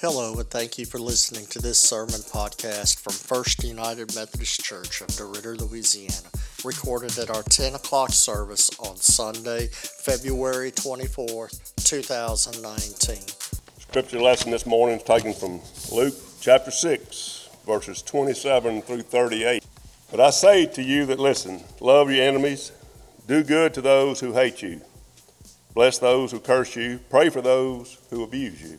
Hello, and thank you for listening to this sermon podcast from First United Methodist Church of DeRidder, Louisiana, recorded at our 10 o'clock service on Sunday, February 24th, 2019. Scripture lesson this morning is taken from Luke chapter 6, verses 27 through 38. But I say to you that listen, love your enemies, do good to those who hate you, bless those who curse you, pray for those who abuse you.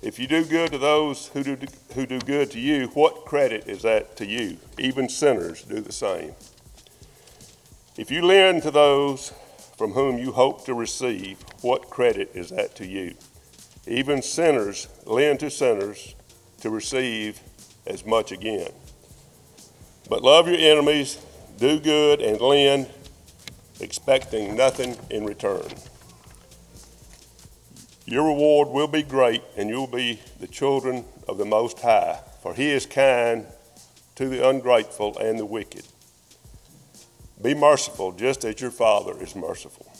If you do good to those who do, who do good to you, what credit is that to you? Even sinners do the same. If you lend to those from whom you hope to receive, what credit is that to you? Even sinners lend to sinners to receive as much again. But love your enemies, do good, and lend, expecting nothing in return. Your reward will be great, and you'll be the children of the Most High, for He is kind to the ungrateful and the wicked. Be merciful, just as your Father is merciful.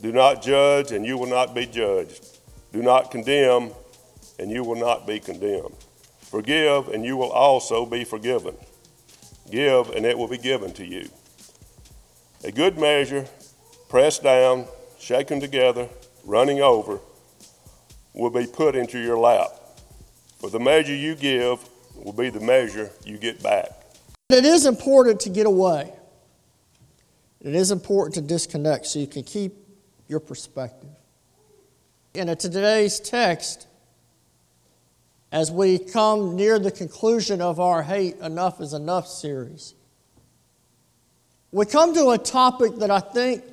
Do not judge, and you will not be judged. Do not condemn, and you will not be condemned. Forgive, and you will also be forgiven. Give, and it will be given to you. A good measure, pressed down, shaken together, running over will be put into your lap. For the measure you give will be the measure you get back. It is important to get away. It is important to disconnect so you can keep your perspective. In today's text, as we come near the conclusion of our Hate Enough is Enough series, we come to a topic that I think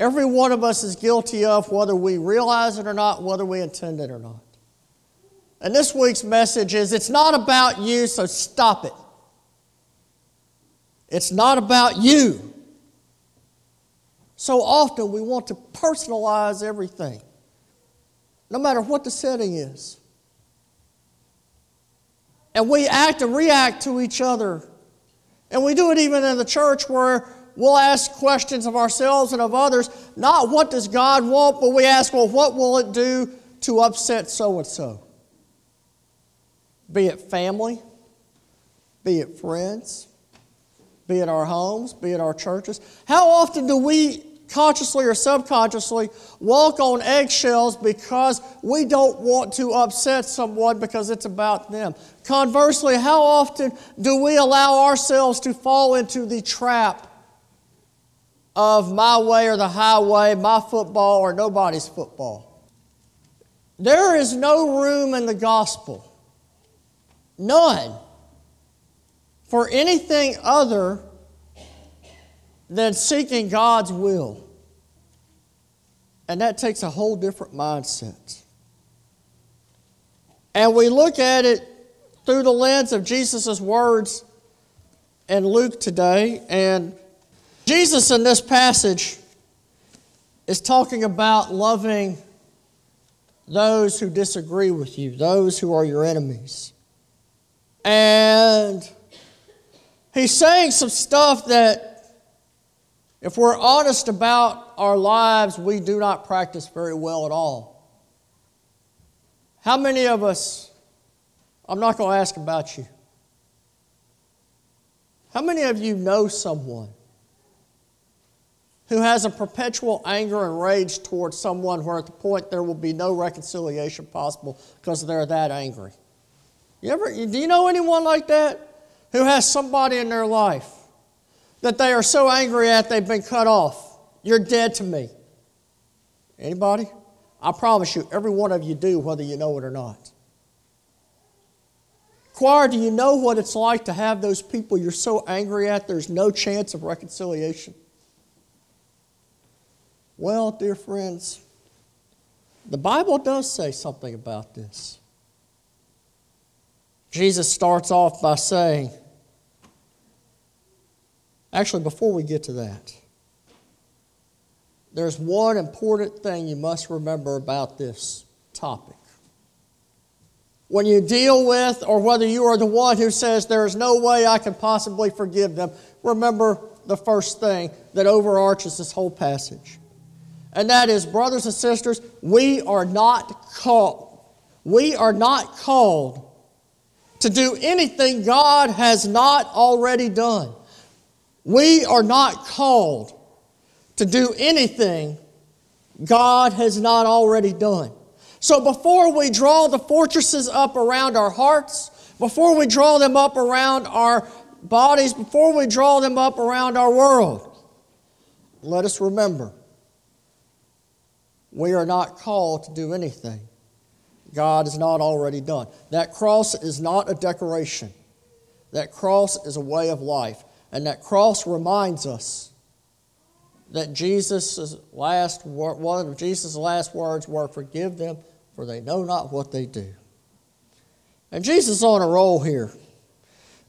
Every one of us is guilty of, whether we realize it or not, whether we intend it or not. And this week's message is it's not about you, so stop it. It's not about you. So often we want to personalize everything, no matter what the setting is. And we act and react to each other. And we do it even in the church where we'll ask questions of ourselves and of others, not what does God want, but we ask, well, what will it do to upset so and so? Be it family, be it friends, be it our homes, be it our churches. How often do we consciously or subconsciously walk on eggshells because we don't want to upset someone because it's about them? Conversely, how often do we allow ourselves to fall into the trap of my way or the highway, my football or nobody's football. There is no room in the gospel, none, for anything other than seeking God's will. And that takes a whole different mindset. And we look at it through the lens of Jesus' words in Luke today, and Jesus in this passage is talking about loving those who disagree with you, those who are your enemies. And he's saying some stuff that, if we're honest about our lives, we do not practice very well at all. How many of us, I'm not going to ask about you, how many of you know someone who has a perpetual anger and rage towards someone where at the point there will be no reconciliation possible because they're that angry. You ever, do you know anyone like that who has somebody in their life that they are so angry at they've been cut off? You're dead to me. Anybody? I promise you, every one of you do, whether you know it or not. Choir, do you know what it's like to have those people you're so angry at there's no chance of reconciliation? Well, dear friends, The Bible does say something about this. Jesus starts off by saying, actually, before we get to that, there's one important thing you must remember about this topic. When you deal with, or whether you are the one who says, There is no way I can possibly forgive them, remember the first thing that overarches this whole passage. And that is, brothers and sisters, we are not called. We are not called to do anything God has not already done. We are not called to do anything God has not already done. So before we draw the fortresses up around our hearts, before we draw them up around our bodies, before we draw them up around our world, let us remember we are not called to do anything God has not already done. That cross is not a decoration, that cross is a way of life. And that cross reminds us that Jesus' last one of Jesus' last words were, "Forgive them, for they know not what they do." And Jesus is on a roll here,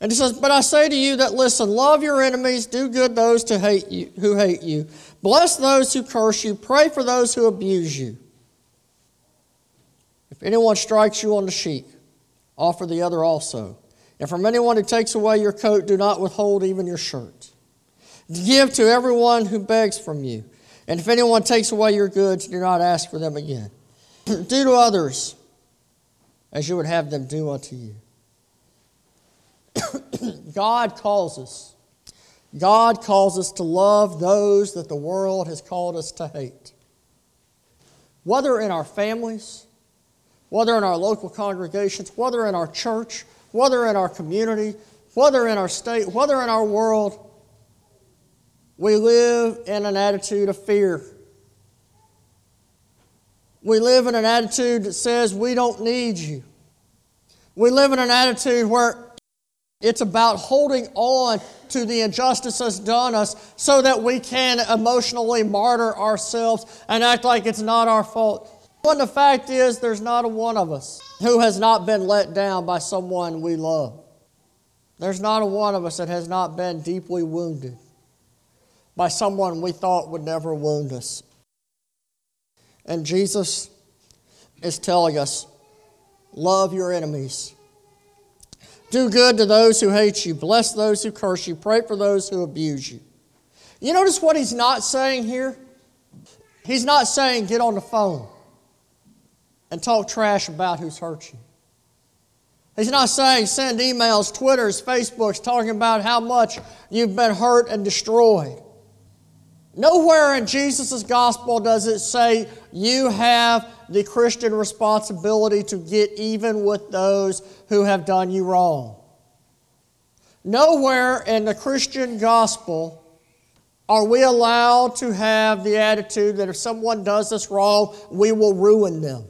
and he says, "But I say to you that listen, love your enemies, do good those to hate you, who hate you, bless those who curse you, pray for those who abuse you. If anyone strikes you on the cheek, offer the other also." And from anyone who takes away your coat, do not withhold even your shirt. Give to everyone who begs from you. And if anyone takes away your goods, do not ask for them again. do to others as you would have them do unto you. God calls us. God calls us to love those that the world has called us to hate. Whether in our families, whether in our local congregations, whether in our church, whether in our community, whether in our state, whether in our world, we live in an attitude of fear. We live in an attitude that says we don't need you. We live in an attitude where it's about holding on to the injustices done us so that we can emotionally martyr ourselves and act like it's not our fault. When the fact is, there's not a one of us who has not been let down by someone we love. There's not a one of us that has not been deeply wounded by someone we thought would never wound us. And Jesus is telling us love your enemies. Do good to those who hate you. Bless those who curse you. Pray for those who abuse you. You notice what he's not saying here? He's not saying get on the phone and talk trash about who's hurt you. He's not saying send emails, Twitters, Facebooks talking about how much you've been hurt and destroyed. Nowhere in Jesus' gospel does it say you have the Christian responsibility to get even with those who have done you wrong. Nowhere in the Christian gospel are we allowed to have the attitude that if someone does us wrong, we will ruin them.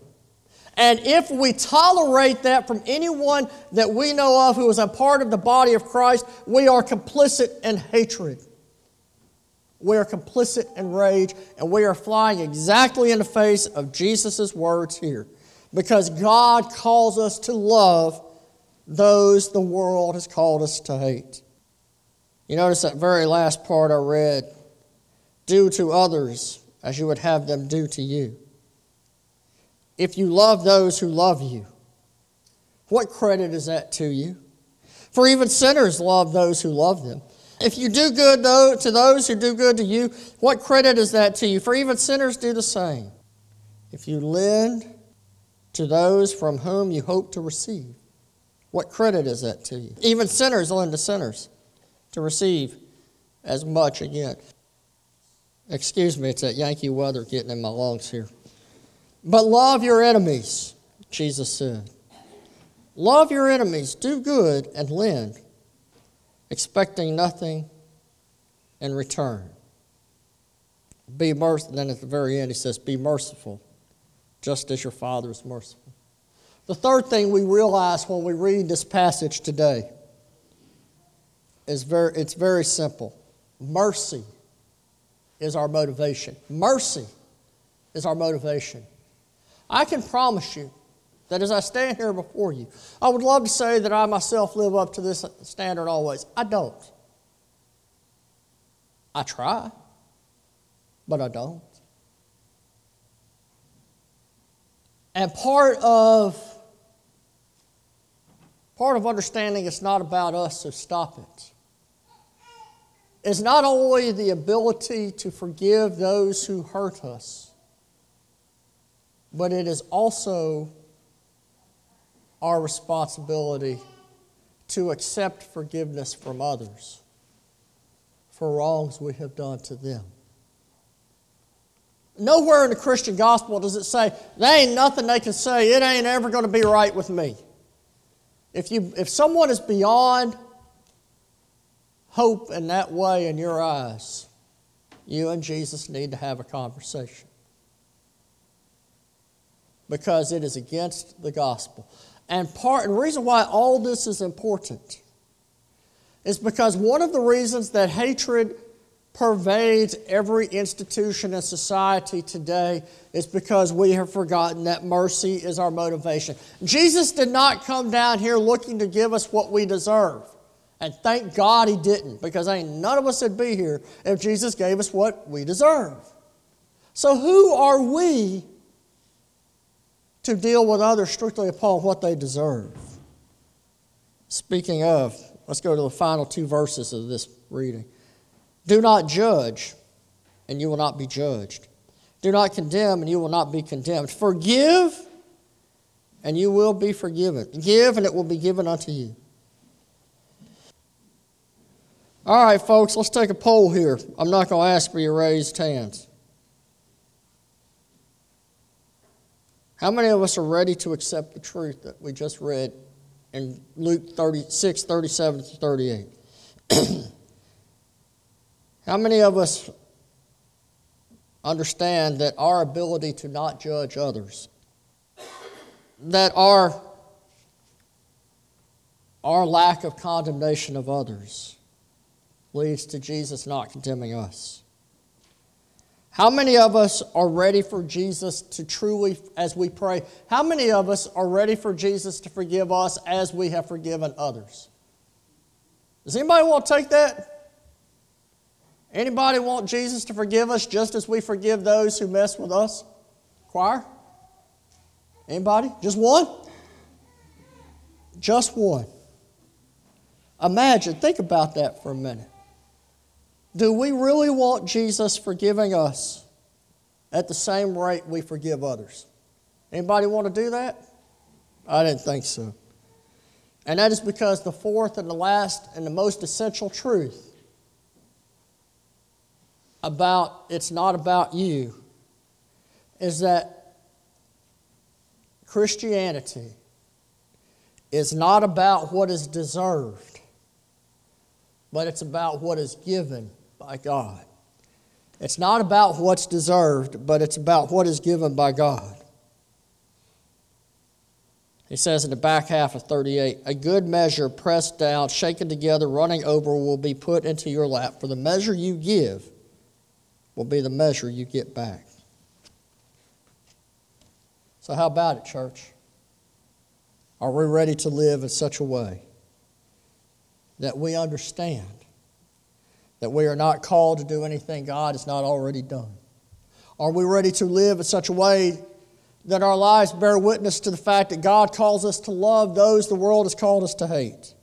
And if we tolerate that from anyone that we know of who is a part of the body of Christ, we are complicit in hatred. We are complicit in rage, and we are flying exactly in the face of Jesus' words here. Because God calls us to love those the world has called us to hate. You notice that very last part I read do to others as you would have them do to you. If you love those who love you, what credit is that to you? For even sinners love those who love them. If you do good to those who do good to you, what credit is that to you? For even sinners do the same. If you lend to those from whom you hope to receive, what credit is that to you? Even sinners lend to sinners to receive as much again. Excuse me, it's that Yankee weather getting in my lungs here. But love your enemies, Jesus said. Love your enemies, do good, and lend expecting nothing in return. Be merciful. Then at the very end, he says, Be merciful, just as your Father is merciful. The third thing we realize when we read this passage today is very, it's very simple. Mercy is our motivation. Mercy is our motivation. I can promise you that as I stand here before you, I would love to say that I myself live up to this standard always. I don't. I try, but I don't. And part of part of understanding it's not about us, so stop it. Is not only the ability to forgive those who hurt us, but it is also our responsibility to accept forgiveness from others for wrongs we have done to them. Nowhere in the Christian gospel does it say, there ain't nothing they can say, it ain't ever going to be right with me. If, you, if someone is beyond hope in that way in your eyes, you and Jesus need to have a conversation. Because it is against the gospel. And part and the reason why all this is important is because one of the reasons that hatred pervades every institution and society today is because we have forgotten that mercy is our motivation. Jesus did not come down here looking to give us what we deserve. And thank God he didn't, because ain't none of us would be here if Jesus gave us what we deserve. So who are we to deal with others strictly upon what they deserve? Speaking of, let's go to the final two verses of this reading. Do not judge, and you will not be judged. Do not condemn, and you will not be condemned. Forgive, and you will be forgiven. Give, and it will be given unto you. All right, folks, let's take a poll here. I'm not going to ask for your raised hands. How many of us are ready to accept the truth that we just read in Luke 36, 37 to 38? How many of us understand that our ability to not judge others, that our, our lack of condemnation of others leads to Jesus not condemning us? How many of us are ready for Jesus to truly, as we pray, how many of us are ready for Jesus to forgive us as we have forgiven others? Does anybody want to take that? Anybody want Jesus to forgive us just as we forgive those who mess with us? Choir? Anybody? Just one? Just one. Imagine, think about that for a minute. Do we really want Jesus forgiving us at the same rate we forgive others? Anybody want to do that? I didn't think so. And that is because the fourth and the last and the most essential truth about it's not about you is that Christianity is not about what is deserved, but it's about what is given by God. It's not about what's deserved, but it's about what is given by God. He says in the back half of 38 A good measure, pressed down, shaken together, running over, will be put into your lap. For the measure you give will be the measure you get back. So, how about it, church? Are we ready to live in such a way that we understand that we are not called to do anything God has not already done? Are we ready to live in such a way that our lives bear witness to the fact that God calls us to love those the world has called us to hate?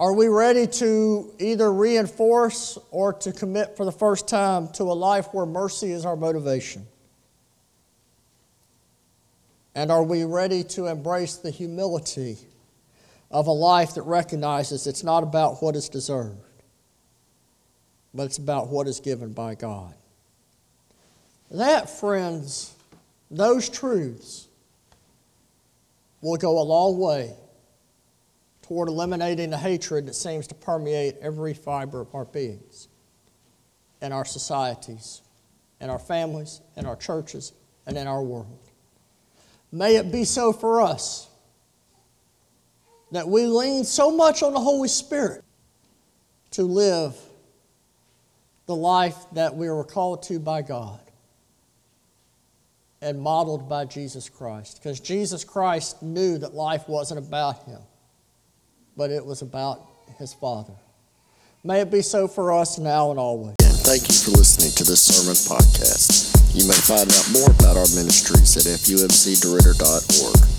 Are we ready to either reinforce or to commit for the first time to a life where mercy is our motivation? And are we ready to embrace the humility of a life that recognizes it's not about what is deserved, but it's about what is given by God? That, friends, those truths will go a long way toward eliminating the hatred that seems to permeate every fiber of our beings in our societies, in our families, in our churches, and in our world. May it be so for us that we lean so much on the Holy Spirit to live the life that we were called to by God. and modeled by Jesus Christ. Because Jesus Christ knew that life wasn't about him, but it was about his Father. May it be so for us now and always. And Thank you for listening to this sermon podcast. You may find out more about our ministries at fumcderidder.org.